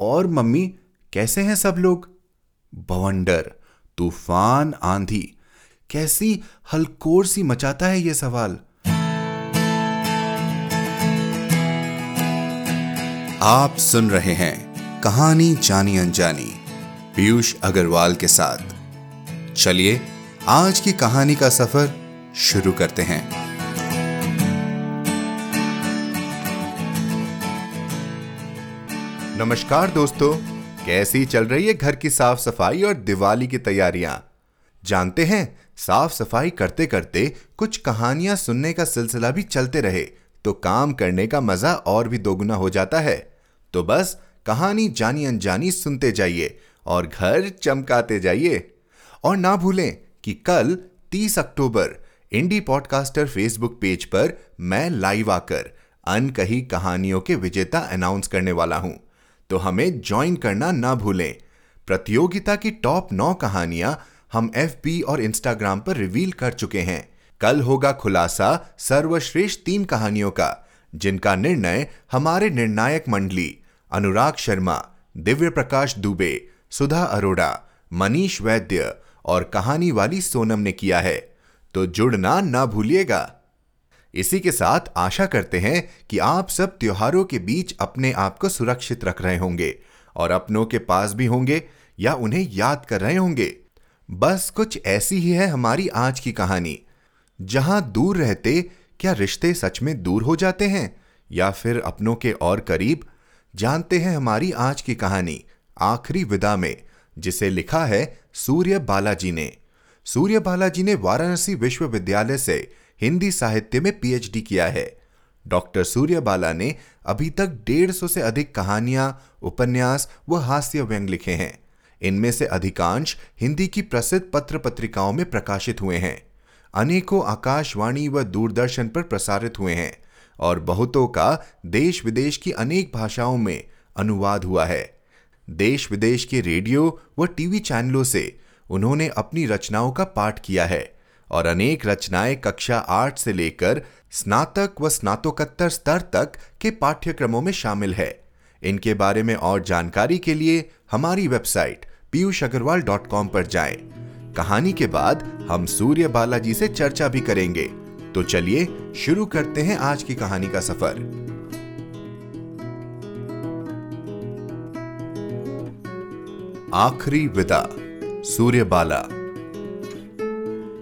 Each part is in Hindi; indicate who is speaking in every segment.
Speaker 1: और मम्मी, कैसे हैं सब लोग? बवंडर, तूफ़ान आंधी, कैसी हलकोर सी मचाता है ये सवाल। आप सुन रहे हैं कहानी जानी अनजानी, पीयूष अग्रवाल के साथ। चलिए, आज की कहानी का सफ़र शुरू करते हैं। नमस्कार दोस्तों, कैसी चल रही है घर की साफ़ सफ़ाई और दिवाली की तैयारियाँ? जानते हैं, साफ़ सफ़ाई करते करते कुछ कहानियाँ सुनने का सिलसिला भी चलते रहे तो काम करने का मज़ा और भी दोगुना हो जाता है। तो बस, कहानी जानी अनजानी सुनते जाइए और घर चमकाते जाइए। और ना भूलें कि कल 30 अक्टूबर, इंडी पॉडकास्टर फेसबुक पेज पर मैं लाइव आकर अनकही कहानियों के विजेता अनाउंस करने वाला हूँ। तो हमें ज्वाइन करना ना भूलें। प्रतियोगिता की टॉप नौ कहानियाँ हम एफ़ और इंस्टाग्राम पर रिवील कर चुके हैं। कल होगा खुलासा सर्वश्रेष्ठ तीन कहानियों का, जिनका निर्णय हमारे निर्णायक मंडली अनुराग शर्मा दिव्य प्रकाश दुबे, सुधा अरोड़ा, मनीष वैद्य और कहानी वाली सोनम ने किया है। तो जुड़ना ना भूलिएगा। इसी के साथ आशा करते हैं कि आप सब त्योहारों के बीच अपने आप को सुरक्षित रख रहे होंगे और अपनों के पास भी होंगे या उन्हें याद कर रहे होंगे। बस कुछ ऐसी ही है हमारी आज की कहानी। जहाँ दूर रहते, क्या रिश्ते सच में दूर हो जाते हैं? या फिर अपनों के और करीब? जानते हैं हमारी आज की कहानी, आखिरी विदा में, जिसे लिखा है सूर्य बालाजी ने। सूर्य बालाजी ने वाराणसी विश्वविद्यालय से हिंदी साहित्य में पीएचडी किया है। डॉक्टर सूर्यबाला ने अभी तक डेढ़ सौ से अधिक कहानियाँ, उपन्यास व हास्य व्यंग लिखे हैं। इनमें से अधिकांश हिंदी की प्रसिद्ध पत्र पत्रिकाओं में प्रकाशित हुए हैं। अनेकों आकाशवाणी व दूरदर्शन पर प्रसारित हुए हैं और बहुतों का देश विदेश की अनेक भाषाओं में अनुवाद हुआ है। देश विदेश के रेडियो व टीवी चैनलों से उन्होंने अपनी रचनाओं का पाठ किया है। और अनेक रचनाएँ कक्षा आठ से लेकर स्नातक व स्नातकोत्तर स्तर तक के पाठ्यक्रमों में शामिल है। इनके बारे में और जानकारी के लिए हमारी website Piyush Agarwal dot com पर जाए। कहानी के बाद हम सूर्य बालाजी से चर्चा भी करेंगे। तो चलिए शुरू करते हैं आज की कहानी का सफ़र। आखिरी विदा सूर्यबाला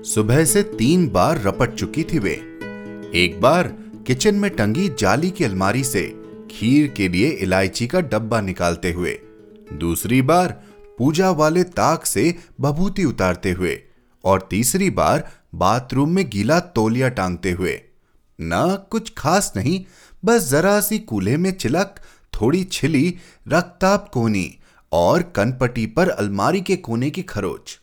Speaker 1: सुबह से तीन बार रपट चुकी थी वे। एक बार किचन में टंगी जाली की अलमारी से खीर के लिए इलायची का डब्बा निकालते हुए, दूसरी बार पूजा वाले ताक से बभूति उतारते हुए, और तीसरी बार बाथरूम में गीला तोलिया टांगते हुए। ना कुछ खास नहीं, बस जरा सी कूल्हे में चिलक थोड़ी छिली रक्ताप कोनी और कनपटी पर अलमारी के कोने की खरोच।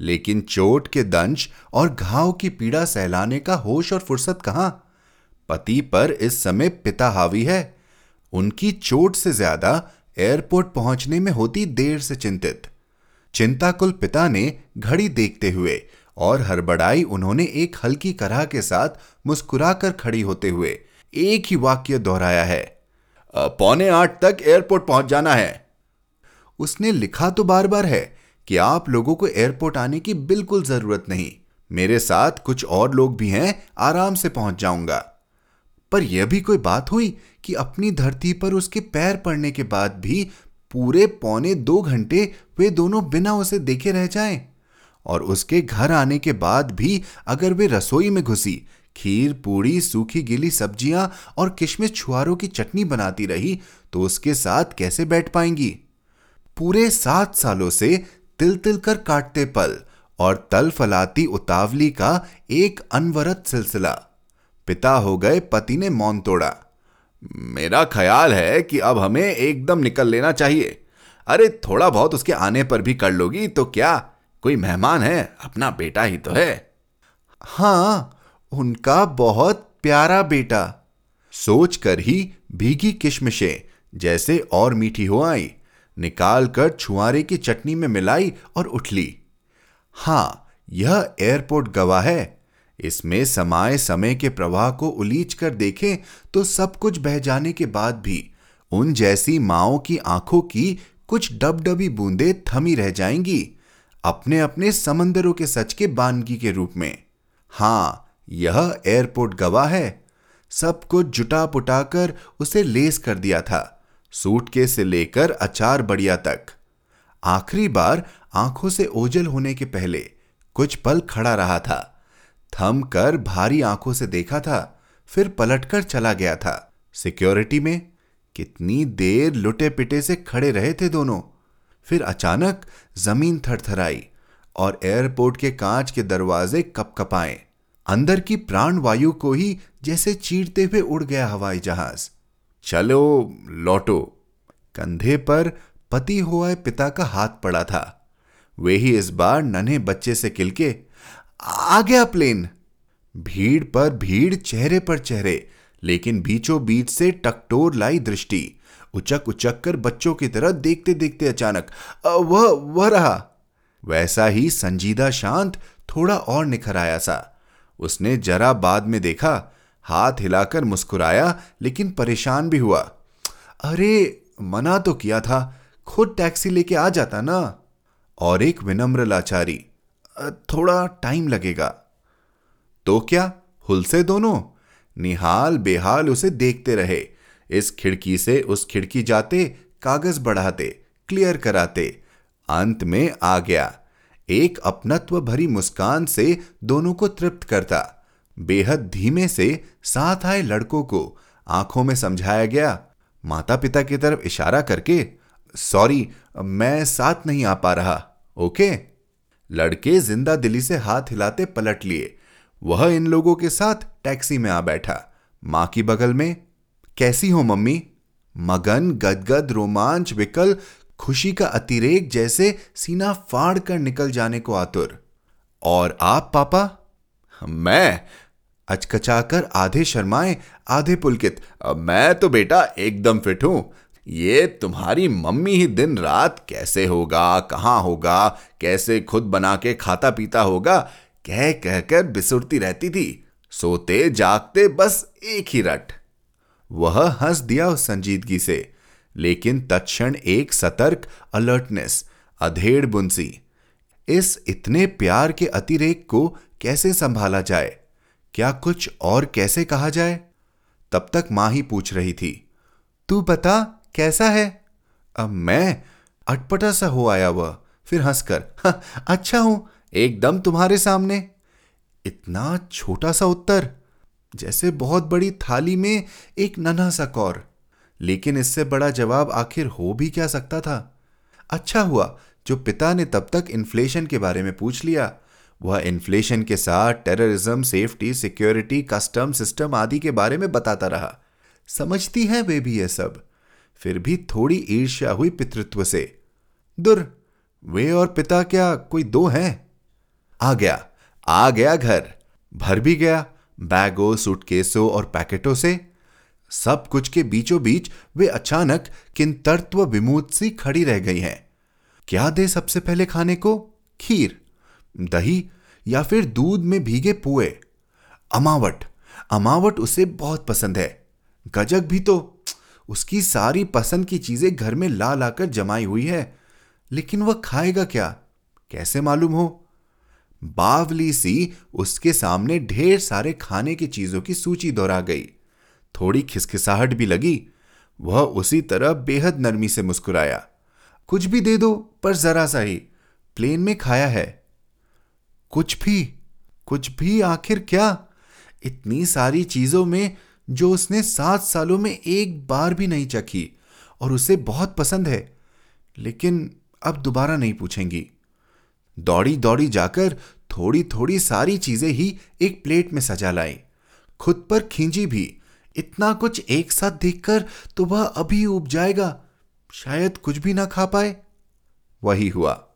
Speaker 1: लेकिन चोट के दंश और घाव की पीड़ा सहलाने का होश और फुर्सत कहाँ? पति पर इस समय पिता हावी है। उनकी चोट से ज़्यादा एयरपोर्ट पहुँचने में होती देर से चिंतित। चिंताकुल पिता ने घड़ी देखते हुए और हड़बड़ाई उन्होंने एक हल्की करह के साथ मुस्कुराकर खड़ी होते हुए एक ही वाक्य दोहराया है पौने आठ तक एयरपोर्ट पहुँच जाना है। उसने लिखा तो बार बार है कि आप लोगों को एयरपोर्ट आने की बिल्कुल ज़रूरत नहीं। मेरे साथ कुछ और लोग भी हैं, आराम से पहुँच जाऊँगा। पर यह भी कोई बात हुई कि अपनी धरती पर उसके पैर पड़ने के बाद भी पूरे पौने दो घंटे वे दोनों बिना उसे देखे रह जाएँ? और उसके घर आने के बाद भी अगर वे रसोई में घुसी, खीर, पूड़ी, सूखी गीली सब्ज़ियाँ और किशमिश छुआरों की चटनी बनाती रही तो उसके साथ कैसे बैठ पाएँगी? पूरे सात सालों से तिल तिल कर काटते पल और तल फलाती उतावली का एक अनवरत सिलसिला। पिता हो गए, पति ने मौन तोड़ा। मेरा ख्याल है कि अब हमें एकदम निकल लेना चाहिए। अरे थोड़ा बहुत उसके आने पर भी कर लोगी तो क्या? कोई मेहमान है? अपना बेटा ही तो है। हाँ, उनका बहुत प्यारा बेटा। सोचकर ही भीगी किशमिशें जैसे और मीठी हो आई। निकालकर छुआरे की चटनी में मिलाई और उठ ली। हाँ, यह एयरपोर्ट गवाह है। इसमें समाये समय के प्रवाह को उलीच कर देखें तो सब कुछ बह जाने के बाद भी उन जैसी माओ की आँखों की कुछ डबडबी बूंदे थमी रह जाएँगी अपने अपने समंदरों के सच के बानगी के रूप में। हाँ, यह एयरपोर्ट गवाह है। सब कुछ जुटा पुटा कर उसे लेस कर दिया था। सूटकेस से लेकर अचार बढ़िया तक। आखिरी बार आँखों से ओझल होने के पहले कुछ पल खड़ा रहा था। थम कर भारी आँखों से देखा था, फिर पलटकर चला गया था। सिक्योरिटी में कितनी देर लुटे पिटे से खड़े रहे थे दोनों। फिर अचानक ज़मीन थरथराई और एयरपोर्ट के कांच के दरवाजे कपकपाए। अंदर की प्राण वायु को ही जैसे चीरते हुए उड़ गया हवाई जहाज़। चलो, लौटो। कंधे पर पति हुआ पिता का हाथ पड़ा था। वे ही इस बार नन्हे बच्चे से किलके, आ गया प्लेन! भीड़ पर भीड़, चेहरे पर चेहरे, लेकिन बीचों बीच से टकटोर लाई दृष्टि। उचक उचक कर बच्चों की तरह देखते देखते अचानक वह वह रहा! वैसा ही संजीदा शांत थोड़ा और निखर आया सा। उसने जरा बाद में देखा हाथ हिलाकर मुस्कुराया, लेकिन परेशान भी हुआ। अरे, मना तो किया था, खुद टैक्सी लेके आ जाता ना? और एक विनम्र लाचारी। थोड़ा टाइम लगेगा। तो क्या, हुल से दोनों? निहाल बेहाल उसे देखते रहे। इस खिड़की से उस खिड़की जाते, कागज़ बढ़ाते, क्लियर कराते। अंत में आ गया। एक अपनत्व भरी मुस्कान से दोनों को तृप्त करता। बेहद धीमे से साथ आए लड़कों को आँखों में समझाया गया। माता पिता की तरफ़ इशारा करके, सॉरी, मैं साथ नहीं आ पा रहा, ओके? लड़के ज़िंदा दिली से हाथ हिलाते पलट लिए। वह इन लोगों के साथ टैक्सी में आ बैठा। माँ की बगल में, कैसी हो मम्मी? मगन, गदगद, रोमांच, विकल, खुशी का अतिरेक जैसे सीना फाड़ कर निकल जाने को आतुर। और आप, पापा? मैं? अचकचाकर आधे शर्माए, आधे पुलकित मैं तो बेटा एकदम फिट हूँ। ये तुम्हारी मम्मी ही दिन रात कैसे होगा, कहाँ होगा, कैसे खुद बना के खाता पीता होगा? कह कहकर बिसुरती रहती थी। सोते, जागते, बस एक ही रट। वह हंस दिया उस संजीदगी से। लेकिन तत्क्षण एक सतर्क, अलर्टनेस, अधेड़ बुंसी। इस इतने प्यार के अतिरेक को कैसे संभाला जाए? क्या कुछ और कैसे कहा जाए? तब तक माँ ही पूछ रही थी तू बता कैसा है? अब मैं? अटपटा सा हो आया वह फिर हंसकर हाँ, अच्छा हूँ एकदम तुम्हारे सामने। इतना छोटा सा उत्तर जैसे बहुत बड़ी थाली में एक नन्हा सा कौर लेकिन इससे बड़ा जवाब आखिर हो भी क्या सकता था? अच्छा हुआ जो पिता ने तब तक इन्फ्लेशन के बारे में पूछ लिया वह इन्फ्लेशन के साथ terrorism safety security custom system आदि के बारे में बताता रहा। समझती है वे भी यह सब। फिर भी थोड़ी ईर्ष्या हुई पितृत्व से। दुर, वे और पिता क्या कोई दो हैं? आ गया आ गया घर। भर भी गया, बैगों, सूटकेसों और पैकेटों से। सब कुछ के बीचों बीच वे अचानक किन तत्व विमूत सी खड़ी रह गई हैं। क्या दे सबसे पहले खाने को? खीर। दही या फिर दूध में भीगे पुए। अमावट। अमावट उसे बहुत पसंद है। गजक भी तो उसकी सारी पसंद की चीज़ें घर में ला लाकर जमाई हुई है। लेकिन वह खाएगा क्या? कैसे मालूम हो? बावली सी उसके सामने ढेर सारे खाने की चीज़ों की सूची दोहरा गई। थोड़ी खिसखिसाहट भी लगी। वह उसी तरह बेहद नरमी से मुस्कुराया। कुछ भी दे दो, पर जरा सा ही। प्लेन में खाया है। कुछ भी कुछ भी आखिर क्या? इतनी सारी चीज़ों में जो उसने सात सालों में एक बार भी नहीं चखी और उसे बहुत पसंद है, लेकिन अब दोबारा नहीं पूछेंगी। दौड़ी दौड़ी जाकर थोड़ी थोड़ी सारी चीज़ें ही एक प्लेट में सजा लाई। खुद पर खींची भी, इतना कुछ एक साथ देखकर तो वह अभी उब जाएगा, शायद कुछ भी ना खा पाए। वही हुआ।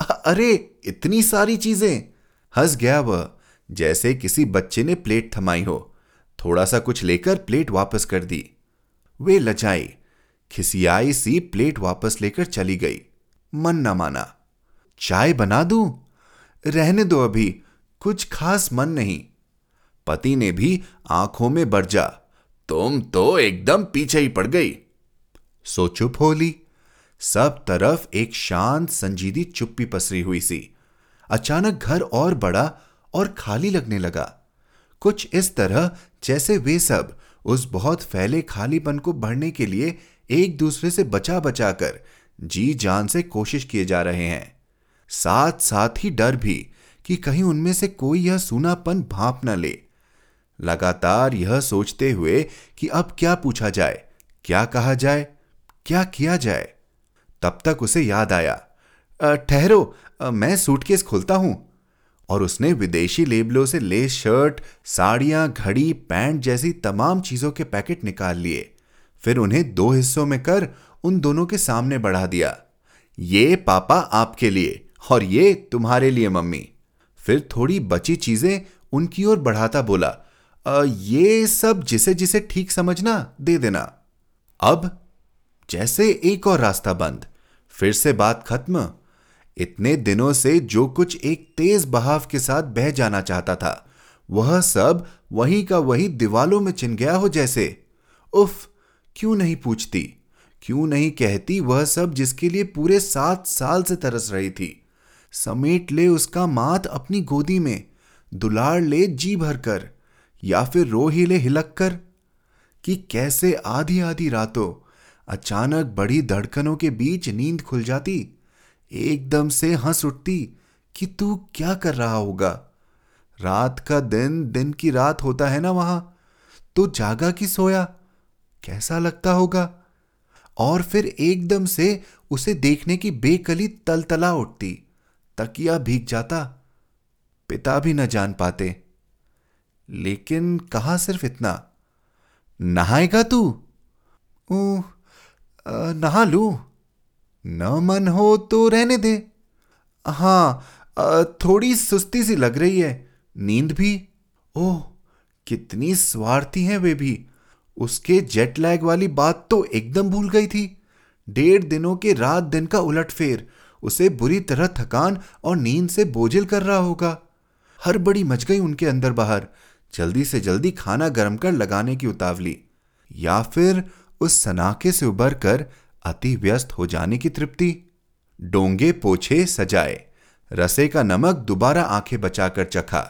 Speaker 1: अरे, इतनी सारी चीज़ें। हंस गया वह, जैसे किसी बच्चे ने प्लेट थमाई हो। थोड़ा सा कुछ लेकर प्लेट वापस कर दी। वे लजाई खिसियाई सी प्लेट वापस लेकर चली गई। मन न माना। चाय बना दूँ? रहने दो अभी। कुछ खास मन नहीं। पति ने भी आँखों में बरजा। तुम तो एकदम पीछे ही पड़ गई। सो चुप हो ली। सब तरफ़ एक शांत, संजीदी चुप्पी पसरी हुई सी। अचानक घर और बड़ा और खाली लगने लगा। कुछ इस तरह, जैसे वे सब उस बहुत फैले खालीपन को भरने के लिए एक दूसरे से बचा बचा कर जी जान से कोशिश किए जा रहे हैं। साथ साथ ही डर भी कि कहीं उनमें से कोई यह सूनापन भाप न ले। लगातार यह सोचते हुए कि अब क्या पूछा जाए, क्या कहा जाए, क्या किया जाए? तब तक उसे याद आया। ठहरो मैं सूटकेस खोलता हूँ। और उसने विदेशी लेबलों से लेस शर्ट साड़ियाँ घड़ी पैंट जैसी तमाम चीज़ों के पैकेट निकाल लिए। फिर उन्हें दो हिस्सों में कर उन दोनों के सामने बढ़ा दिया। ये पापा आपके लिए और ये तुम्हारे लिए मम्मी। फिर थोड़ी बची चीज़ें उनकी ओर बढ़ाता बोला आ, ये सब जिसे जिसे ठीक समझना दे देना। अब जैसे एक और रास्ता बंद। फिर से बात खत्म। इतने दिनों से जो कुछ एक तेज बहाव के साथ बह जाना चाहता था, वह सब वहीं का वही दीवालों में चिन गया हो जैसे। उफ, क्यों नहीं पूछती? क्यों नहीं कहती वह सब जिसके लिए पूरे सात साल से तरस रही थी? समेट ले उसका मात अपनी गोदी में, दुलार ले जी भर कर, या फिर रो ही ले हिलक कर कि कैसे आधी आधी रातों अचानक बड़ी धड़कनों के बीच नींद खुल जाती। एकदम से हंस उठती कि तू क्या कर रहा होगा? रात का दिन दिन की रात होता है ना वहाँ। तो जागा कि सोया? कैसा लगता होगा? और फिर एकदम से उसे देखने की बेकली तलतला उठती। तकिया भीग जाता। पिता भी न जान पाते। लेकिन कहा सिर्फ़ इतना? नहाएगा तू? नहा लू? न मन हो तो रहने दे। हाँ थोड़ी सुस्ती सी लग रही है। नींद भी? ओह, कितनी स्वार्थी हैं वे भी। उसके जेट लैग वाली बात तो एकदम भूल गई थी। डेढ़ दिनों के रात दिन का उलटफेर। उसे बुरी तरह थकान और नींद से बोझिल कर रहा होगा। हर बड़ी मच गई उनके अंदर बाहर। जल्दी से जल्दी खाना गर्म कर लगाने की उतावली। या फिर उस सनाके से उबर कर अति व्यस्त हो जाने की तृप्ति। डोंगे पोछे सजाए, रसे का नमक दोबारा आँखें बचाकर चखा।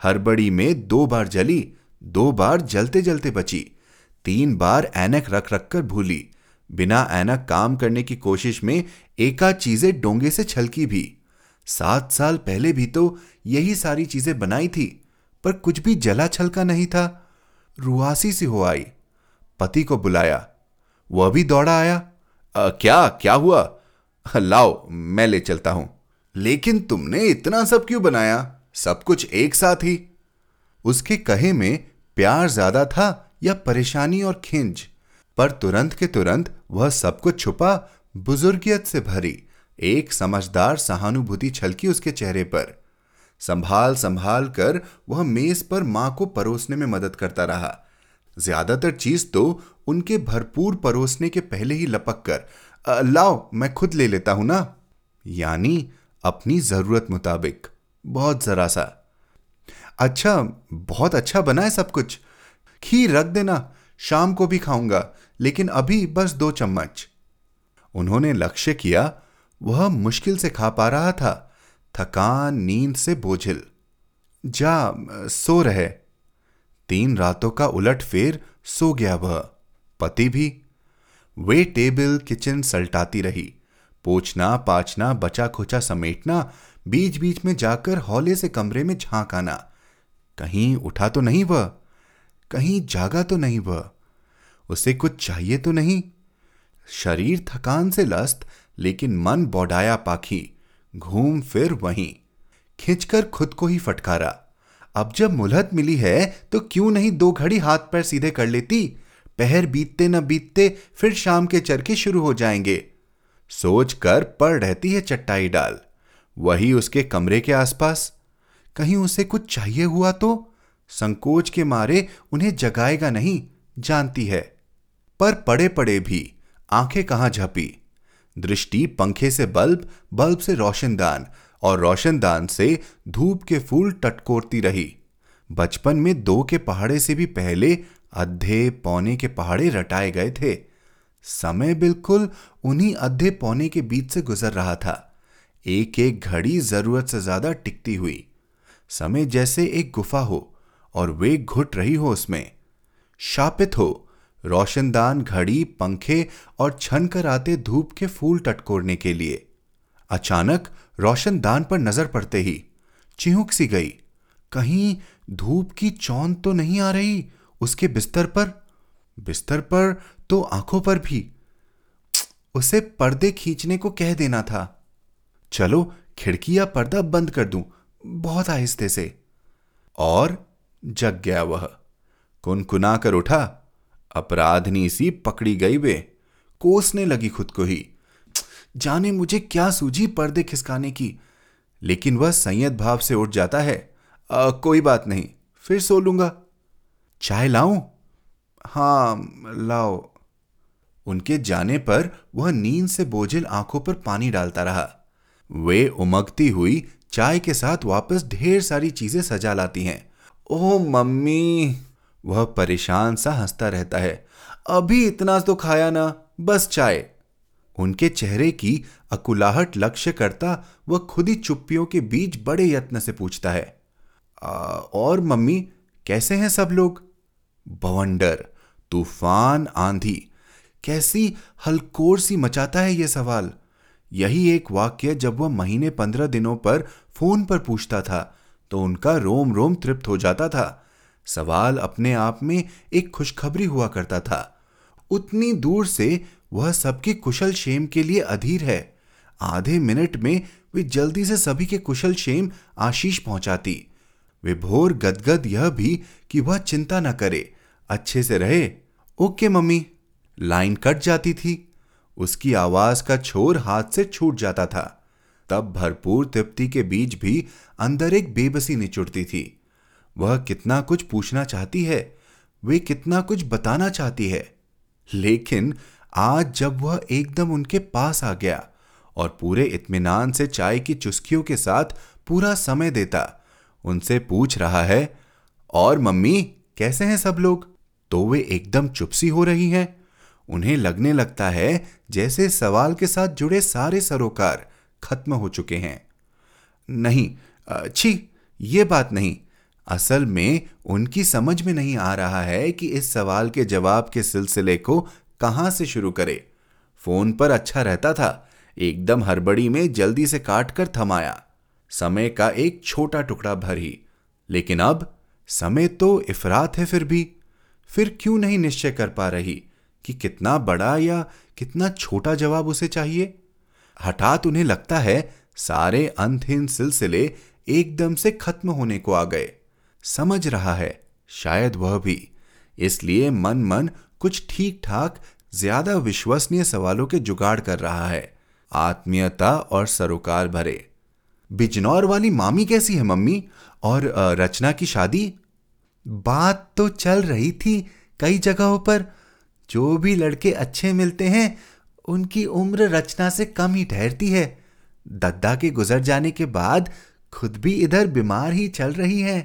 Speaker 1: हरबड़ी में दो बार जली, दो बार जलते जलते बची। तीन बार ऐनक रख रख कर भूली। बिना ऐनक काम करने की कोशिश में एका चीज़ें डोंगे से छलकी भी। सात साल पहले भी तो यही सारी चीज़ें बनाई थी, पर कुछ भी जला छलका नहीं था। रुआसी सी हो आई। पति को बुलाया। वह भी दौड़ा आया। आ, क्या क्या हुआ? लाओ मैं ले चलता हूँ। लेकिन तुमने इतना सब क्यों बनाया? सब कुछ एक साथ ही। उसके कहे में प्यार ज़्यादा था या परेशानी और खिंज पर तुरंत के तुरंत वह सब कुछ छुपा बुजुर्गियत से भरी एक समझदार सहानुभूति छलकी उसके चेहरे पर। संभाल संभाल कर वह मेज पर माँ को परोसने में मदद करता रहा। ज़्यादातर चीज़ तो उनके भरपूर परोसने के पहले ही लपक कर लाओ, मैं खुद ले लेता हूँ ना। यानी अपनी ज़रूरत मुताबिक। बहुत जरा सा। अच्छा बहुत अच्छा बना है सब कुछ। खीर रख देना, शाम को भी खाऊँगा, लेकिन अभी बस दो चम्मच। उन्होंने लक्ष्य किया, वह मुश्किल से खा पा रहा था। थकान, नींद से बोझिल। जा सो रहे। तीन रातों का उलट फेर सो गया वह। पति भी। वे टेबल, किचन सलटाती रही। पोछना पाचना बचा खोचा समेटना बीच बीच में जाकर हौले से कमरे में झाँक आना। कहीं उठा तो नहीं वह। कहीं जागा तो नहीं वह। उसे कुछ चाहिए तो नहीं। शरीर थकान से लस्त, लेकिन मन बौडाया पाखी। घूम फिर वहीं। खिंचकर खुद को ही फटकारा। अब जब मुलहत मिली है तो क्यों नहीं दो घड़ी हाथ पैर सीधे कर लेती? पहर बीतते न बीतते फिर शाम के चरखे शुरू हो जाएँगे। सोच कर पड़ रहती है चट्टाई डाल। वही उसके कमरे के आसपास। कहीं उसे कुछ चाहिए हुआ तो? संकोच के मारे उन्हें जगाएगा नहीं, जानती है। पर पड़े पड़े भी, आँखें कहाँ झपी? दृष्टि पंखे से बल्ब बल्ब से रोशनदान। और रोशनदान से धूप के फूल टटकोरती रही। बचपन में दो के पहाड़े से भी पहले अद्धे पौने के पहाड़े रटाए गए थे। समय बिल्कुल उन्हीं अद्धे पौने के बीच से गुजर रहा था। एक एक घड़ी ज़रूरत से ज़्यादा टिकती हुई। समय जैसे एक गुफा हो और वे घुट रही हो उसमें। शापित हो, रोशनदान घड़ी, पंखे और छन कर आते धूप के फूल टटकोरने के लिए। अचानक रोशनदान पर नज़र पड़ते ही चिहुक सी गई। कहीं धूप की चौन तो नहीं आ रही उसके बिस्तर पर? बिस्तर पर तो आँखों पर भी। उसे पर्दे खींचने को कह देना था। चलो, खिड़की या पर्दा बंद कर दूँ, बहुत आहिस्ते से। और जग गया वह। कुनकुना कर उठा। अपराधनी सी पकड़ी गई वे। कोसने लगी खुद को ही। जाने मुझे क्या सूझी पर्दे खिसकाने की। लेकिन वह संयत भाव से उठ जाता है। आ, कोई बात नहीं फिर सो लूँगा। चाय लाऊं? हाँ लाओ। उनके जाने पर वह नींद से बोझिल आँखों पर पानी डालता रहा। वे उमगती हुई चाय के साथ वापस ढेर सारी चीज़ें सजा लाती हैं। Oh mummy! वह परेशान सा हंसता रहता है। अभी इतना तो खाया ना बस चाय। उनके चेहरे की अकुलाहट लक्ष्य करता वह खुद ही चुप्पियों के बीच बड़े यत्न से पूछता है आ, और मम्मी कैसे हैं सब लोग? बवंडर तूफ़ान आंधी। कैसी हलकोर सी मचाता है यह सवाल। यही एक वाक्य जब वह महीने पंद्रह दिनों पर फ़ोन पर पूछता था तो उनका रोम रोम तृप्त हो जाता था। सवाल अपने आप में एक खुशखबरी हुआ करता था। उतनी दूर से वह सबके कुशल शेम के लिए अधीर है। आधे मिनट में वे जल्दी से सभी के कुशल शेम आशीष पहुंचाती। विभोर गदगद यह भी कि वह चिंता न करे। अच्छे से रहे। Okay, mummy. लाइन कट जाती थी। उसकी आवाज़ का छोर हाथ से छूट जाता था। तब भरपूर तृप्ति के बीच भी अंदर एक बेबसी निचुड़ती थी। वह कितना कुछ पूछना चाहती है। वे कितना कुछ बताना चाहती है। लेकिन आज जब वह एकदम उनके पास आ गया और पूरे इत्मीनान से चाय की चुस्कियों के साथ पूरा समय देता, उनसे पूछ रहा है, और मम्मी, कैसे हैं सब लोग? तो वे एकदम चुपसी हो रही हैं। उन्हें लगने लगता है जैसे सवाल के साथ जुड़े सारे सरोकार खत्म हो चुके हैं। नहीं छी, ये बात नहीं। असल में उनकी समझ में नहीं आ रहा है कि इस सवाल के जवाब के सिलसिले को कहाँ से शुरू करे? फ़ोन पर अच्छा रहता था। एकदम हड़बड़ी में जल्दी से काट कर थमाया। समय का एक छोटा टुकड़ा भर ही। लेकिन अब समय तो इफरात है फिर भी। फिर क्यों नहीं निश्चय कर पा रही कि कितना बड़ा या कितना छोटा जवाब उसे चाहिए? हठात उन्हें लगता है सारे अंतहीन सिलसिले एकदम से खत्म होने को आ गए। समझ रहा है, शायद वह भी। इसलिए मन मन कुछ ठीक ठाक ज़्यादा विश्वसनीय सवालों के जुगाड़ कर रहा है। आत्मीयता और सरोकार भरे। बिजनौर वाली मामी कैसी है, मम्मी? और रचना की शादी? बात तो चल रही थी कई जगहों पर। जो भी लड़के अच्छे मिलते हैं, उनकी उम्र रचना से कम ही ठहरती है। दद्दा के गुजर जाने के बाद खुद भी इधर बीमार ही चल रही है।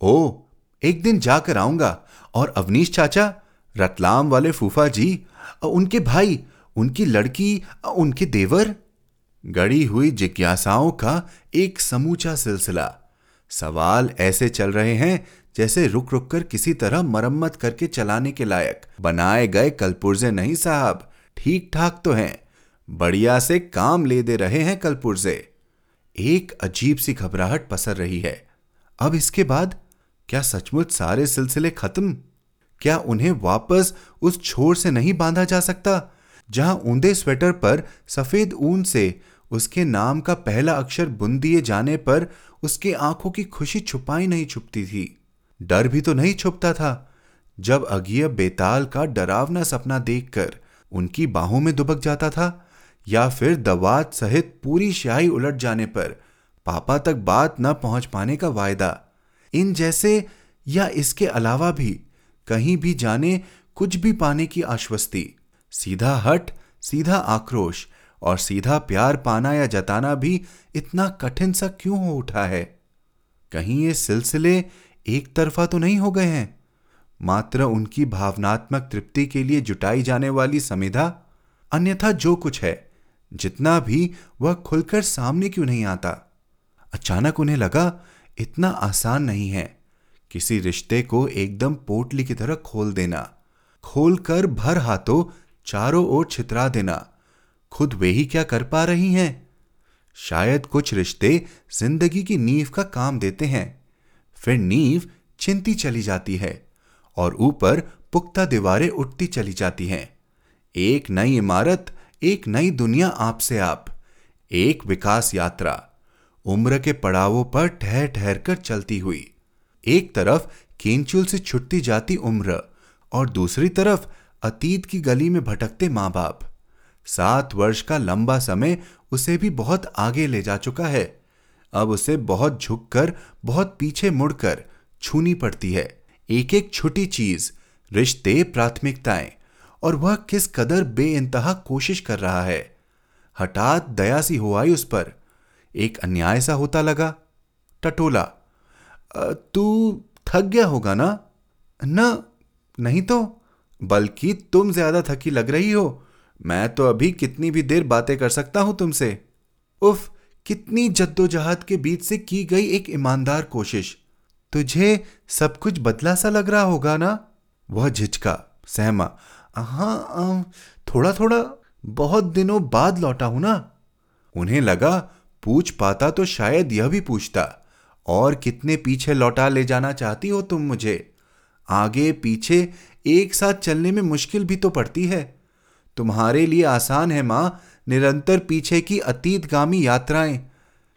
Speaker 1: ओ एक दिन जाकर आऊँगा। और अवनीश चाचा रतलाम वाले फूफा जी उनके भाई, उनकी लड़की उनके देवर। गड़ी हुई जिज्ञासाओं का एक समूचा सिलसिला। सवाल ऐसे चल रहे हैं जैसे रुक रुक कर किसी तरह मरम्मत करके चलाने के लायक। बनाए गए कलपुर्जे नहीं साहब, ठीक ठाक तो हैं। बढ़िया से काम ले दे रहे हैं कलपुर्जे। एक अजीब सी घबराहट पसर रही है। अब इसके बाद क्या सचमुच सारे सिलसिले खत्म? क्या उन्हें वापस उस छोर से नहीं बांधा जा सकता? जहाँ ऊंधे स्वेटर पर सफ़ेद ऊन से उसके नाम का पहला अक्षर बुन दिए जाने पर उसके आँखों की खुशी छुपाई नहीं छुपती थी। डर भी तो नहीं छुपता था। जब अगिय बेताल का डरावना सपना देखकर उनकी बाहों में दुबक जाता था, या फिर दवात सहित पूरी स्याही उलट जाने पर पापा तक बात न पहुँच पाने का वायदा, इन जैसे या इसके अलावा भी कहीं भी जाने, कुछ भी पाने की आश्वस्ति। सीधा हट, सीधा आक्रोश और सीधा प्यार पाना या जताना भी इतना कठिन सा क्यों हो उठा है? कहीं ये सिलसिले एक तरफा तो नहीं हो गए हैं। मात्र उनकी भावनात्मक तृप्ति के लिए जुटाई जाने वाली समिधा, अन्यथा जो कुछ है, जितना भी वह खुलकर सामने क्यों नहीं आता? अचानक उन्हें लगा, इतना आसान नहीं है। किसी रिश्ते को एकदम पोटली की तरह खोल देना, खोलकर भर हाथों चारों ओर छितरा देना। खुद वे ही क्या कर पा रही हैं? शायद कुछ रिश्ते ज़िंदगी की नींव का काम देते हैं। फिर नींव चिंती चली जाती है और ऊपर पुख्ता दीवारें उठती चली जाती हैं। एक नई इमारत, एक नई दुनिया आपसे आप। एक विकास यात्रा, उम्र के पड़ावों पर ठहर ठहर कर चलती हुई। एक तरफ़ केंचुल से छुटती जाती उम्र और दूसरी तरफ़ अतीत की गली में भटकते माँ बाप सात वर्ष का लंबा समय उसे भी बहुत आगे ले जा चुका है। अब उसे बहुत झुककर, बहुत पीछे मुड़कर छूनी पड़ती है। एक एक छोटी चीज़, रिश्ते, प्राथमिकताएँ, और वह किस कदर बेइंतहा कोशिश कर रहा है। हठात दया सी हो आई उस पर। एक अन्याय सा होता लगा। टटोला तू थक गया होगा ना? न, नहीं तो। बल्कि तुम ज़्यादा थकी लग रही हो। मैं तो अभी कितनी भी देर बातें कर सकता हूँ तुमसे। उफ, कितनी जद्दोजहद के बीच से की गई एक ईमानदार कोशिश। तुझे सब कुछ बदला सा लग रहा होगा ना? वह झिझका, सहमा। हाँ थोड़ा थोड़ा बहुत दिनों बाद लौटा हूँ ना। उन्हें लगा, पूछ पाता तो शायद यह भी पूछता। और कितने पीछे लौटा ले जाना चाहती हो तुम मुझे? आगे पीछे एक साथ चलने में मुश्किल भी तो पड़ती है। तुम्हारे लिए आसान है माँ, निरंतर पीछे की अतीतगामी यात्राएँ।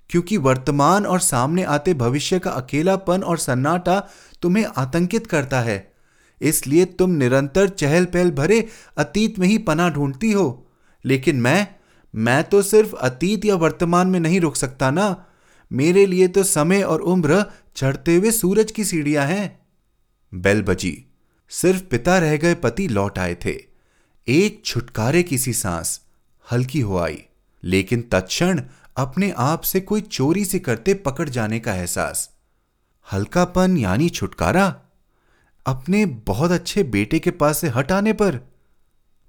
Speaker 1: क्योंकि वर्तमान और सामने आते भविष्य का अकेलापन और सन्नाटा तुम्हें आतंकित करता है। इसलिए तुम निरंतर चहल पहल भरे अतीत में ही पना ढूंढती हो। लेकिन मैं मैं तो सिर्फ़ अतीत या वर्तमान में नहीं रुक सकता ना। मेरे लिए तो समय और उम्र चढ़ते हुए सूरज की सीढ़ियाँ हैं। बेल बजी। सिर्फ़ पिता रह गए पति लौट आए थे। एक छुटकारे की सी सांस हल्की हो आई, लेकिन तत्क्षण अपने आप से कोई चोरी से करते पकड़ जाने का एहसास। हल्कापन यानी छुटकारा अपने बहुत अच्छे बेटे के पास से हटाने पर।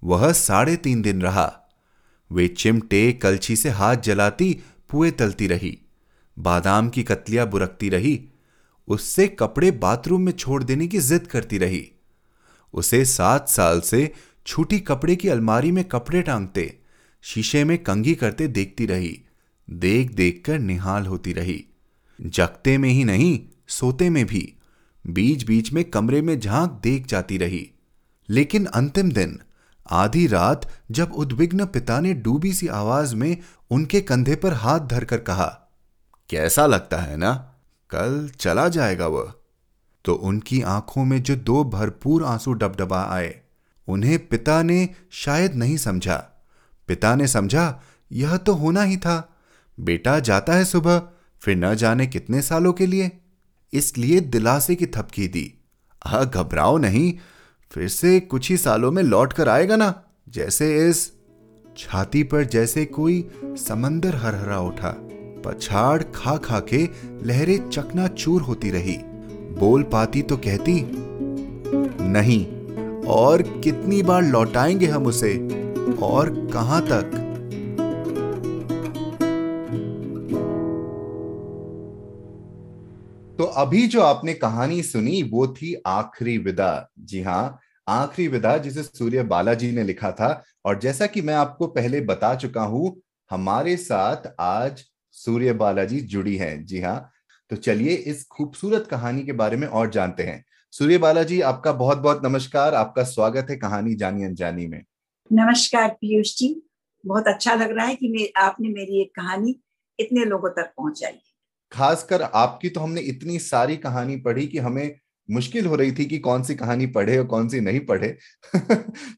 Speaker 1: वह साढ़े तीन दिन रहा। वे चिमटे कलछी से हाथ जलाती, पुए तलती रही। बादाम की कतलियाँ बुरकती रही, उससे कपड़े बाथरूम में छोड़ देने की जिद करती रही। उसे सात साल से छूटी कपड़े की अलमारी में कपड़े टांगते, शीशे में कंगी करते देखती रही देख देख कर निहाल होती रही। जगते में ही नहीं, सोते में भी बीच बीच में कमरे में झाँक देख जाती रही। लेकिन अंतिम दिन, आधी रात जब उद्विग्न पिता ने डूबी सी आवाज़ में उनके कंधे पर हाथ धरकर कहा कैसा लगता है ना? कल चला जाएगा वह। तो उनकी आँखों में जो दो भरपूर आँसू डबडबा आए, उन्हें पिता ने शायद नहीं समझा। पिता ने समझा, यह तो होना ही था। बेटा जाता है सुबह, फिर न जाने कितने सालों के लिए। इसलिए दिलासे की थपकी दी। हा घबराओ नहीं, फिर से कुछ ही सालों में लौट कर आएगा ना? जैसे इस छाती पर जैसे कोई समंदर हरहरा उठा। पछाड़ खा खा के लहरें चकना चूर होती रही। बोल पाती तो कहती, नहीं, और कितनी बार लौटाएँगे हम उसे, और कहाँ तक? तो अभी जो आपने कहानी सुनी, वो थी आखिरी विदा। जी हाँ आखिरी विदा जिसे सूर्य बालाजी ने लिखा था। और जैसा कि मैं आपको पहले बता चुका हूँ, हमारे साथ आज सूर्य बालाजी जुड़ी हैं। जी हाँ तो चलिए इस खूबसूरत कहानी के बारे में और जानते हैं। सूर्य बालाजी आपका बहुत बहुत नमस्कार। आपका स्वागत है कहानी जानी अनजानी में।
Speaker 2: नमस्कार पीयूष जी। बहुत अच्छा लग रहा है कि मे, आपने मेरी एक कहानी इतने लोगों तक पहुंचाई।
Speaker 1: खासकर आपकी तो हमने इतनी सारी कहानी पढ़ी कि हमें मुश्किल हो रही थी कि कौन सी कहानी पढ़े और कौन सी नहीं पढ़े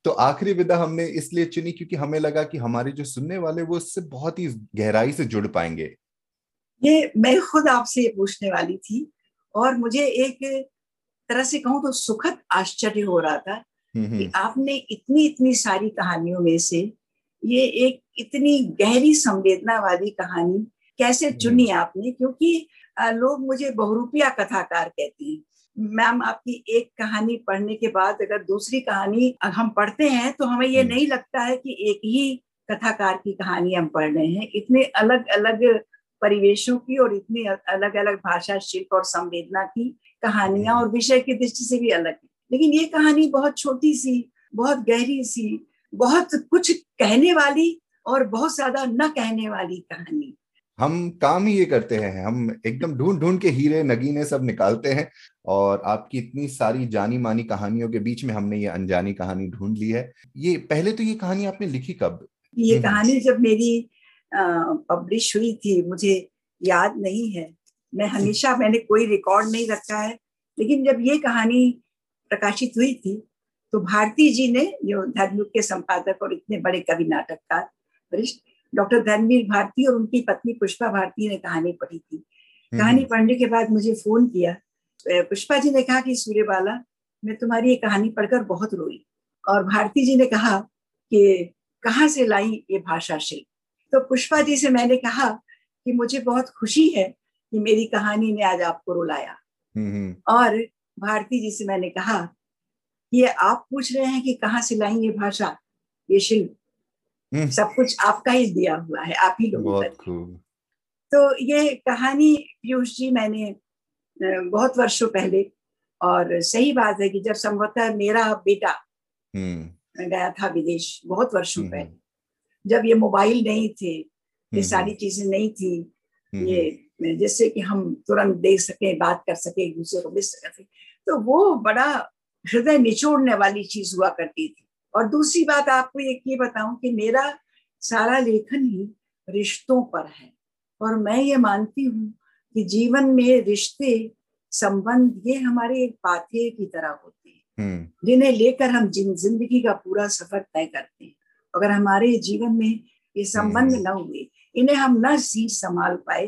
Speaker 1: तो आखिरी विदा हमने इसलिए चुनी क्योंकि हमें लगा कि हमारे जो सुनने वाले वो इससे बहुत ही गहराई से जुड़ पाएँगे
Speaker 2: ये मैं खुद आपसे पूछने वाली थी और मुझे एक तरह से कहूँ तो सुखद आश्चर्य हो रहा था हम्म, कि हम्म। आपने इतनी इतनी सारी कहानियों में से ये एक इतनी गहरी संवेदना वाली कहानी कैसे हम्म। चुनी आपने क्योंकि लोग मुझे बहुरूपिया कथाकार कहते हैं मैम आपकी एक कहानी पढ़ने के बाद अगर दूसरी कहानी हम पढ़ते हैं तो हमें ये हम्म। नहीं लगता है कि एक ही कथाकार की कहानी हम पढ़ रहे हैं। इतने अलग अलग परिवेशों की और इतनी अलग अलग भाषा शिल्प और संवेदना की कहानियाँ और विषय की दृष्टि से भी अलग है। लेकिन ये कहानी बहुत छोटी सी बहुत गहरी सी बहुत कुछ कहने वाली और बहुत ज़्यादा न कहने वाली कहानी
Speaker 1: हम काम ही ये करते हैं हम एकदम ढूंढ ढूंढ के हीरे नगीने सब निकालते हैं और आपकी इतनी सारी जानी मानी कहानियों के बीच में हमने ये अनजानी कहानी ढूंढ ली है। ये पहले तो ये कहानी आपने लिखी कब?
Speaker 2: ये हम्म। कहानी जब मेरी पब्लिश हुई थी मुझे याद नहीं है। मैं हमेशा मैंने कोई रिकॉर्ड नहीं रखा है लेकिन जब ये कहानी प्रकाशित हुई थी तो भारती जी ने जो धर्मयुग के संपादक और इतने बड़े कवि नाटककार वरिष्ठ डॉक्टर धर्मवीर भारती और उनकी पत्नी पुष्पा भारती ने कहानी पढ़ी थी। हम्म। कहानी पढ़ने के बाद मुझे फ़ोन किया। पुष्पा जी ने कहा कि सूर्य बाला मैं तुम्हारी ये कहानी पढ़कर बहुत रोई और भारती जी ने कहा कि कहाँ से लाई ये भाषा शिल्प तो पुष्पा जी से मैंने कहा कि मुझे बहुत खुशी है कि मेरी कहानी ने आज आपको रुलाया। और भारती जी से मैंने कहा ये आप पूछ रहे हैं कि कहाँ से लाई ये भाषा ये शिल्प? हम्म। सब कुछ आपका ही दिया हुआ है आप ही लोगों का। तो ये कहानी पीयूष जी मैंने बहुत वर्षों पहले और सही बात है कि जब संभवतः मेरा बेटा हम्म। गया था विदेश बहुत वर्षों हम्म, पहले जब ये मोबाइल नहीं थे ये सारी चीज़ें नहीं थी ये जिससे कि हम तुरंत देख सके बात कर सके एक दूसरे को मिल सके तो वो बड़ा हृदय निचोड़ने वाली चीज़ हुआ करती थी। और दूसरी बात आपको एक ये बताऊँ कि मेरा सारा लेखन ही रिश्तों पर है और मैं ये मानती हूँ कि जीवन में रिश्ते संबंध ये हमारे एक पाथे की तरह होते हैं हम्म। जिन्हें लेकर हम जिन ज़िंदगी का पूरा सफ़र तय करते हैं अगर हमारे जीवन में ये संबंध हम्म। न हुए इन्हें हम न सीख संभाल पाए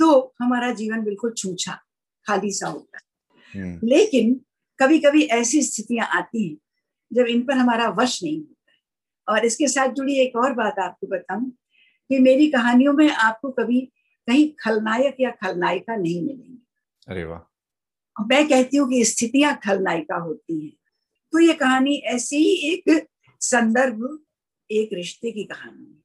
Speaker 2: तो हमारा जीवन बिल्कुल छूछा खाली सा होता है हम्म। लेकिन कभी कभी ऐसी स्थितियाँ आती हैं जब इन पर हमारा वश नहीं होता है। और इसके साथ जुड़ी एक और बात आपको बताऊँ कि मेरी कहानियों में आपको कभी कहीं खलनायक या खलनायिका नहीं मिलेंगे।
Speaker 1: अरे वाह।
Speaker 2: मैं कहती हूँ कि स्थितियाँ खलनायिका होती हैं। तो ये कहानी ऐसी ही एक संदर्भ एक रिश्ते की कहानी है।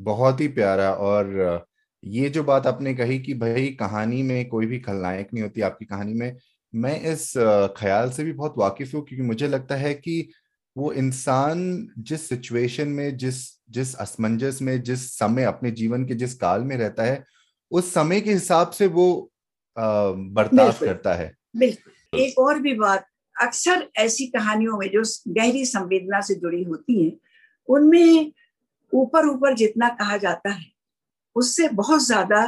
Speaker 1: बहुत ही प्यारा और ये जो बात आपने कही कि भाई कहानी में कोई भी खलनायक नहीं होती आपकी कहानी में मैं इस ख्याल से भी बहुत वाकिफ हूँ क्योंकि मुझे लगता है कि वो इंसान जिस सिचुएशन में जिस जिस असमंजस में जिस समय अपने जीवन के जिस काल में रहता है उस समय के हिसाब से वो बर्ताव करता है।
Speaker 2: बिल्कुल। एक और भी बात अक्सर ऐसी कहानियों में जो गहरी संवेदना से जुड़ी होती है उनमें ऊपर ऊपर जितना कहा जाता है उससे बहुत ज़्यादा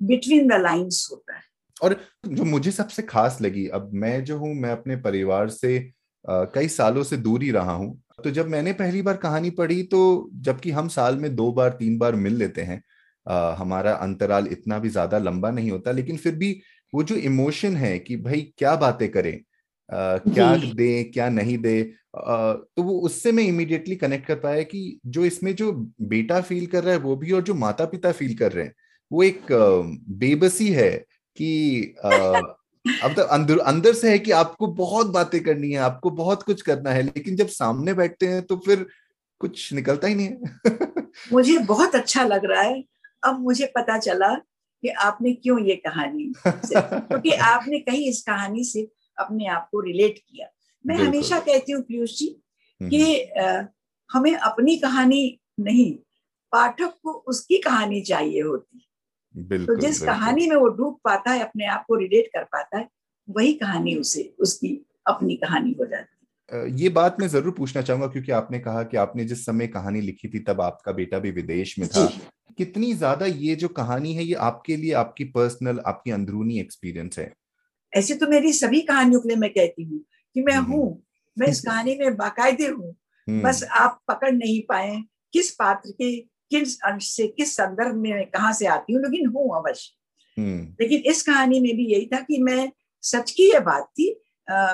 Speaker 2: बिटवीन द लाइंस होता है।
Speaker 1: और जो मुझे सबसे खास लगी अब मैं जो हूँ मैं अपने परिवार से कई सालों से दूर ही रहा हूँ। तो जब मैंने पहली बार कहानी पढ़ी तो जबकि हम साल में दो बार तीन बार मिल लेते हैं आ, हमारा अंतराल इतना भी ज़्यादा लंबा नहीं होता लेकिन फिर भी वो जो इमोशन है कि भाई क्या बातें करें आ, क्या दे क्या नहीं दे आ, तो वो उससे मैं इमिडिएटली कनेक्ट कर पाया कि जो इसमें जो बेटा फील कर रहा है वो भी और जो माता पिता फील कर रहे हैं वो एक बेबसी है कि अब तो अंदर अंदर से है कि आपको बहुत बातें करनी है आपको बहुत कुछ करना है लेकिन जब सामने बैठते हैं तो फिर कुछ निकलता ही नहीं है।
Speaker 2: मुझे बहुत अच्छा लग रहा है। अब मुझे पता चला कि आपने क्यों ये कहानी क्योंकि तो आपने कहीं इस कहानी से अपने आप को रिलेट किया। मैं हमेशा कहती हूँ पीयूष जी हम्म, कि। हमें अपनी कहानी नहीं पाठक को उसकी कहानी चाहिए होती। तो जिस कहानी में वो डूब पाता है अपने आप को रिलेट कर पाता है वही कहानी उसे उसकी अपनी कहानी हो जाती
Speaker 1: है। ये बात मैं ज़रूर पूछना चाहूँगा क्योंकि आपने कहा कि आपने जिस समय कहानी लिखी थी तब आपका बेटा भी विदेश में था। कितनी ज़्यादा ये जो कहानी है ये आपके लिए आपकी पर्सनल आपकी अंदरूनी एक्सपीरियंस है?
Speaker 2: ऐसे तो मेरी सभी कहानियों के लिए मैं कहती हूँ कि मैं हम्म। हूँ मैं इस कहानी में बाकायदे हूँ। हम्म। बस आप पकड़ नहीं पाए किस पात्र के किस अंश से किस संदर्भ में कहा से आती हूँ लेकिन हूँ अवश्य हम्म। लेकिन इस कहानी में भी यही था कि मैं सच की यह बात थी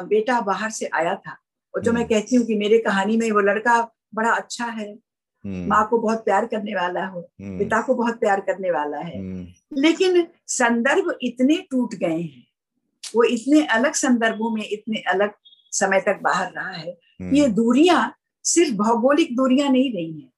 Speaker 2: बेटा बाहर से आया था और जो मैं हम्म। कहती हूँ कि मेरे कहानी में वो लड़का बड़ा अच्छा है हम्म। माँ को बहुत प्यार करने वाला हो पिता को बहुत प्यार करने वाला है लेकिन संदर्भ इतने टूट गए हैं वो इतने अलग संदर्भों में इतने अलग समय तक बाहर रहा है। ये दूरियाँ सिर्फ़ भौगोलिक दूरियाँ नहीं रही हैं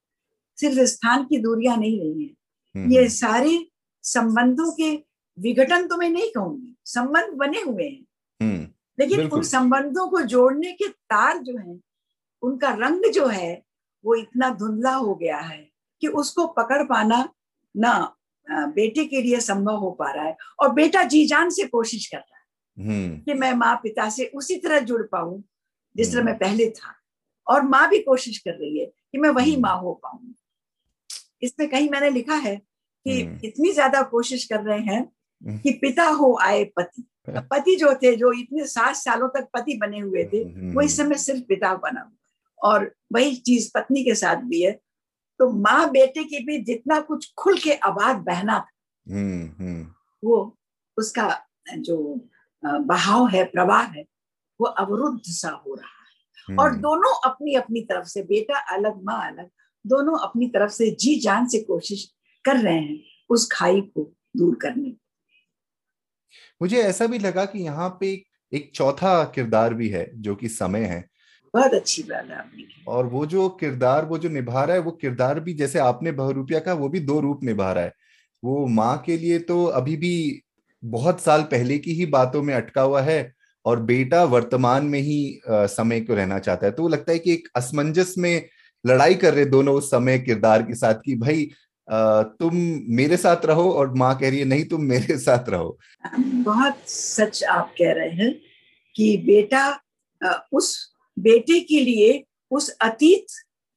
Speaker 2: सिर्फ़ स्थान की दूरियाँ नहीं रही हैं हम्म, ये सारे संबंधों के विघटन तो मैं नहीं कहूँगी संबंध बने हुए हैं लेकिन उन संबंधों को जोड़ने के तार जो हैं उनका रंग जो है वो इतना धुंधला हो गया है कि उसको पकड़ पाना ना बेटे के लिए संभव हो पा रहा है और बेटा जी जान से कोशिश कर रहा है हम्म। कि मैं माँ पिता से उसी तरह जुड़ पाऊँ जिस तरह मैं हम्म। पहले था और माँ भी कोशिश कर रही है कि मैं वही हम्म। माँ हो पाऊँ इसमें कहीं मैंने लिखा है कि इतनी ज़्यादा कोशिश कर रहे हैं कि पिता हो आए पति। पति जो थे जो इतने सात सालों तक पति बने हुए थे वो इस समय सिर्फ़ पिता बना और वही चीज़ पत्नी के साथ भी है। तो माँ बेटे के बीच जितना कुछ खुल के आवाज़ बहना था हम्म, हम्म। वो उसका जो बहाव है प्रवाह है वो अवरुद्ध सा हो रहा है। और हम्म। दोनों अपनी अपनी तरफ़ से बेटा अलग माँ अलग दोनों अपनी तरफ़ से जी जान से कोशिश कर रहे हैं उस खाई को दूर करने। की
Speaker 1: मुझे ऐसा भी लगा कि यहाँ पे एक चौथा किरदार भी है जो कि समय है।
Speaker 2: बहुत अच्छी बात है आपने
Speaker 1: और वो जो किरदार वो जो निभा रहा है वो किरदार भी जैसे आपने बहुरूपिया का वो भी दो रूप निभा रहा है। वो माँ के लिए तो अभी भी बहुत साल पहले की ही बातों में अटका हुआ है और बेटा वर्तमान में ही समय को रहना चाहता है। तो वो लगता है कि एक असमंजस में लड़ाई कर रहे दोनों उस समय किरदार के साथ कि भाई तुम मेरे साथ रहो और माँ कह रही है नहीं तुम मेरे साथ रहो
Speaker 2: बहुत सच आप कह रहे हैं कि बेटा उस बेटे के लिए उस अतीत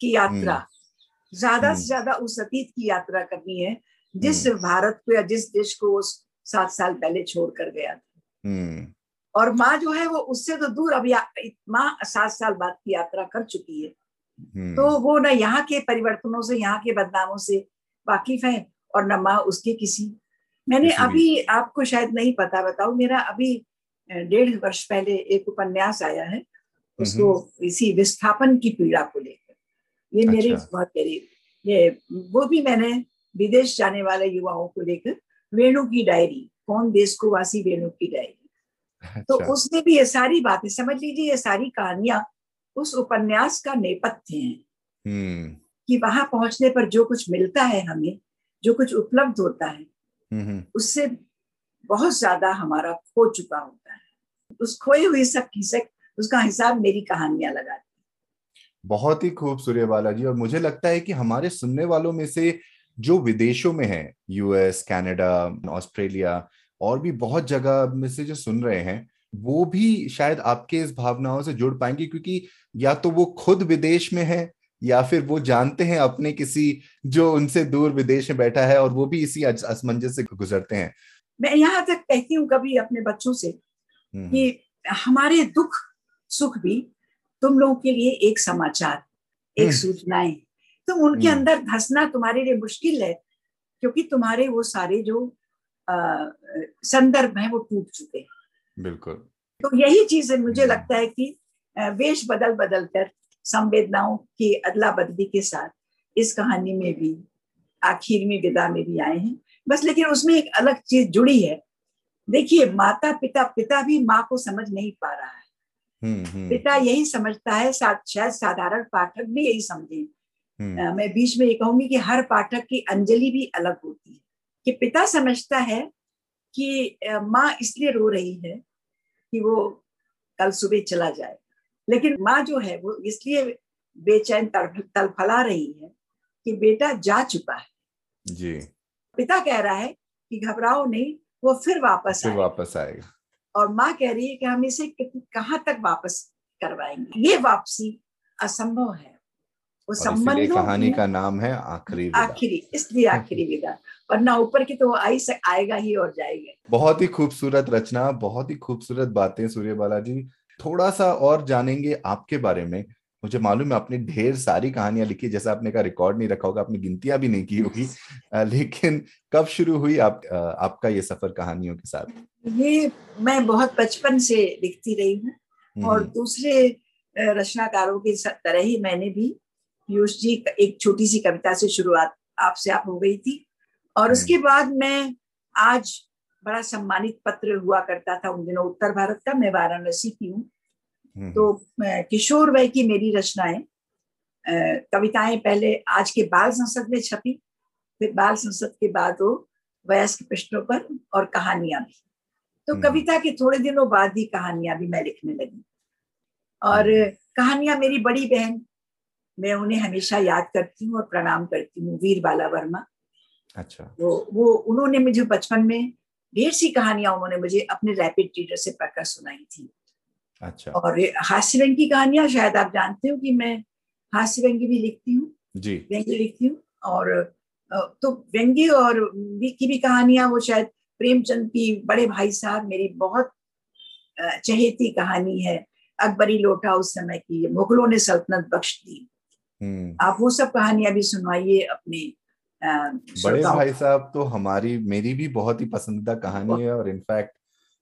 Speaker 2: की यात्रा हम्म। ज़्यादा से हम्म। ज़्यादा उस अतीत की यात्रा करनी है जिस हम्म। भारत को या जिस देश को उस सात साल पहले छोड़ कर गया था और माँ जो है वो उससे तो दूर अभी माँ सात साल बाद की यात्रा कर चुकी है तो वो ना यहाँ के परिवर्तनों से यहाँ के बदनामों से वाकिफ है और न माँ उसके किसी। मैंने अभी आपको शायद नहीं पता बताऊ मेरा अभी डेढ़ वर्ष पहले एक उपन्यास आया है उसको इसी विस्थापन की पीड़ा को लेकर। ये अच्छा। मेरे बहुत करीब ये वो भी मैंने विदेश जाने वाले युवाओं को लेकर वेणु की डायरी कौन देश को वासी वेणु की डायरी। तो अच्छा। तो उसमें भी ये सारी बातें समझ लीजिए ये सारी कहानियाँ उस उपन्यास का नेपथ्य है हम्म। कि वहाँ पहुँचने पर जो कुछ मिलता है हमें जो कुछ उपलब्ध होता है hmm. उससे बहुत ज़्यादा हमारा खो चुका होता है उस खोई हुई सब की उसका हिसाब मेरी कहानियाँ लगाती
Speaker 1: बहुत ही खूब सूर्यबाला जी और मुझे लगता है कि हमारे सुनने वालों में से जो विदेशों में है यूएस कनाडा ऑस्ट्रेलिया और भी बहुत जगह में से जो सुन रहे हैं वो भी शायद आपके इस भावनाओं से जुड़ पाएँगे क्योंकि या तो वो खुद विदेश में है या फिर वो जानते हैं अपने किसी जो उनसे दूर विदेश में बैठा है और वो भी इसी असमंजस से गुजरते हैं
Speaker 2: मैं यहाँ तक कहती हूँ कभी अपने बच्चों से हम्म। कि हमारे दुख सुख भी तुम लोगों के लिए एक समाचार एक हम्म। सूचनाएँ तुम उनके हम्म। अंदर धसना तुम्हारे लिए मुश्किल है क्योंकि तुम्हारे वो सारे जो संदर्भ है वो टूट चुके हैं
Speaker 1: बिल्कुल
Speaker 2: तो यही चीज़ मुझे हम्म। लगता है कि वेश बदल बदल कर संवेदनाओं की अदला बदली के साथ इस कहानी में भी आखिर में विदा में भी आए हैं बस लेकिन उसमें एक अलग चीज़ जुड़ी है देखिए माता पिता पिता भी माँ को समझ नहीं पा रहा है हम्म, हम्म। पिता यही समझता है साथ शायद साधारण पाठक भी यही समझे। मैं बीच में ये कहूँगी कि हर पाठक की अंजलि भी अलग होती है कि पिता समझता है कि माँ इसलिए रो रही है कि वो कल सुबह चला जाए। लेकिन माँ जो है वो इसलिए बेचैन तलफला रही है कि बेटा जा चुका है।
Speaker 1: जी।
Speaker 2: पिता कह रहा है कि घबराओ नहीं वो फिर वापस
Speaker 1: फिर वापस आएगा।
Speaker 2: और माँ कह रही है कि हम इसे कहाँ तक वापस करवाएँगे? ये वापसी असंभव है।
Speaker 1: वो संबंध कहानी का नाम है आखिरी
Speaker 2: आखिरी इसलिए आखिरी विदा। वरना ऊपर की तो आई से आएगा ही और जाएगा।
Speaker 1: बहुत ही खूबसूरत रचना बहुत ही खूबसूरत बातें सूर्य बालाजी। थोड़ा सा और जानेंगे आपके बारे में। मुझे मालूम है आपने ढेर सारी कहानियाँ लिखी। जैसा आपने का रिकॉर्ड नहीं रखा होगा आपने गिनतियाँ भी नहीं की होगी। लेकिन कब शुरू हुई आप आपका ये सफ़र कहानियों के साथ?
Speaker 2: ये मैं बहुत बचपन से लिखती रही हूँ। और हम्म। दूसरे रचनाकारों की तरह ही मैंने भी पीयूष जी एक छोटी सी कविता से शुरुआत आपसे आप हो गई थी और उसके हम्म। बाद मैं आज बड़ा सम्मानित पत्र हुआ करता था उन दिनों उत्तर भारत का मैं वाराणसी की हूँ
Speaker 1: हम्म,
Speaker 2: तो किशोर वय की मेरी रचनाएँ कविताएँ पहले आज के बाल संसद में छपी फिर बाल संसद के बाद वो वयस्क प्रश्नों पर और कहानियाँ भी तो
Speaker 1: हम्म।
Speaker 2: कविता के थोड़े दिनों बाद ही कहानियाँ भी मैं लिखने लगी और। कहानियाँ मेरी बड़ी बहन मैं उन्हें हमेशा याद करती हूँ और प्रणाम करती हूँ वीर बाला वर्मा।
Speaker 1: अच्छा।
Speaker 2: वो वो उन्होंने मुझे बचपन में ढेर सी कहानियाँ उन्होंने मुझे अपने रैपिड रीडर से पढ़कर सुनाई थी।
Speaker 1: अच्छा।
Speaker 2: और हास्य व्यंग की कहानियाँ शायद आप जानते हो कि मैं हास्य व्यंग्य भी लिखती हूँ
Speaker 1: जी।
Speaker 2: व्यंग्य लिखती हूँ और तो व्यंग्य और की भी कहानियाँ वो शायद प्रेमचंद की बड़े भाई साहब मेरी बहुत चहेती कहानी है अकबरी लोटा उस समय की मुगलों ने सल्तनत बख्श दी। आप वो सब कहानियाँ भी सुनवाइए अपने
Speaker 1: बड़े भाई साहब तो हमारी मेरी भी बहुत ही पसंदीदा कहानी है और इनफैक्ट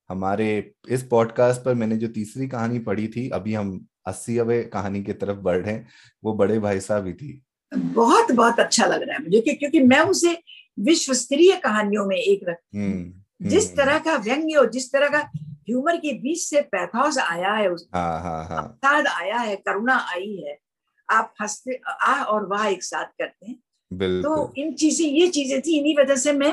Speaker 1: हमारे इस पॉडकास्ट पर मैंने जो तीसरी कहानी पढ़ी थी अभी हम अस्सीवे कहानी की तरफ़ बढ़ रहे हैं वो बड़े भाई साहब ही थी।
Speaker 2: बहुत बहुत अच्छा लग रहा है मुझे क्योंकि मैं उसे विश्व स्तरीय कहानियों में एक रखती हूँ। हम्म, जिस हम्म, तरह का व्यंग्य और जिस तरह का ह्यूमर के बीच से पैथोस आया है उस हाँ, हाँ, हाँ. आया है करुणा आई है आप हँसते आ और वाह एक साथ करते हैं। तो इन चीज़ें ये चीज़ें थी इन्हीं वजह से मैं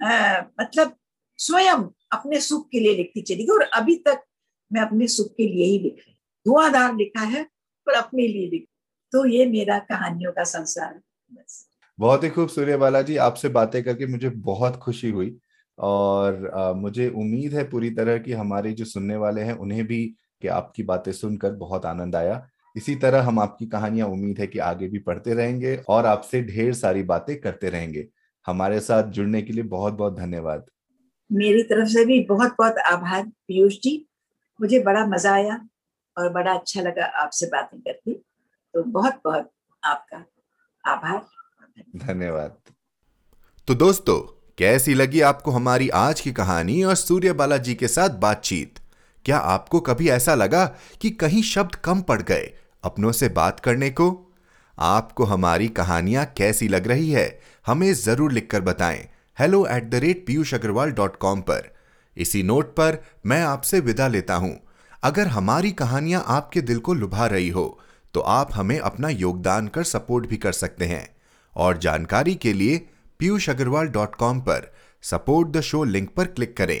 Speaker 2: आ, मतलब स्वयं अपने सुख के लिए लिखती चली गई और अभी तक मैं अपने सुख के लिए ही लिख रही धुआंधार लिखा है पर अपने लिए लिख तो ये मेरा कहानियों का संसार बस।
Speaker 1: बहुत ही खूब सूर्य बालाजी आपसे बातें करके मुझे बहुत खुशी हुई और आ, मुझे उम्मीद है पूरी तरह की हमारे जो सुनने वाले हैं उन्हें भी कि आपकी बातें सुनकर बहुत आनंद आया। इसी तरह हम आपकी कहानियाँ उम्मीद है कि आगे भी पढ़ते रहेंगे और आपसे ढेर सारी बातें करते रहेंगे। हमारे साथ जुड़ने के लिए बहुत बहुत धन्यवाद।
Speaker 2: मेरी तरफ़ से भी बहुत बहुत आभार पीयूष जी। मुझे बड़ा मज़ा आया और बड़ा अच्छा लगा आपसे बातें करके। तो बहुत बहुत आपका आभार।
Speaker 1: धन्यवाद। तो दोस्तों कैसी लगी आपको हमारी आज की कहानी और सूर्य बालाजी के साथ बातचीत? क्या आपको कभी ऐसा लगा कि कहीं शब्द कम पड़ गए अपनों से बात करने को? आपको हमारी कहानियाँ कैसी लग रही है, हमें ज़रूर लिखकर बताएँ। Hello at the rate Piyush Agarwal dot com पर। इसी नोट पर मैं आपसे विदा लेता हूँ। अगर हमारी कहानियाँ आपके दिल को लुभा रही हो तो आप हमें अपना योगदान कर सपोर्ट भी कर सकते हैं। और जानकारी के लिए पीयूष अग्रवाल डॉट कॉम पर सपोर्ट द शो लिंक पर क्लिक करें।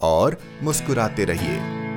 Speaker 1: और मुस्कुराते रहिए।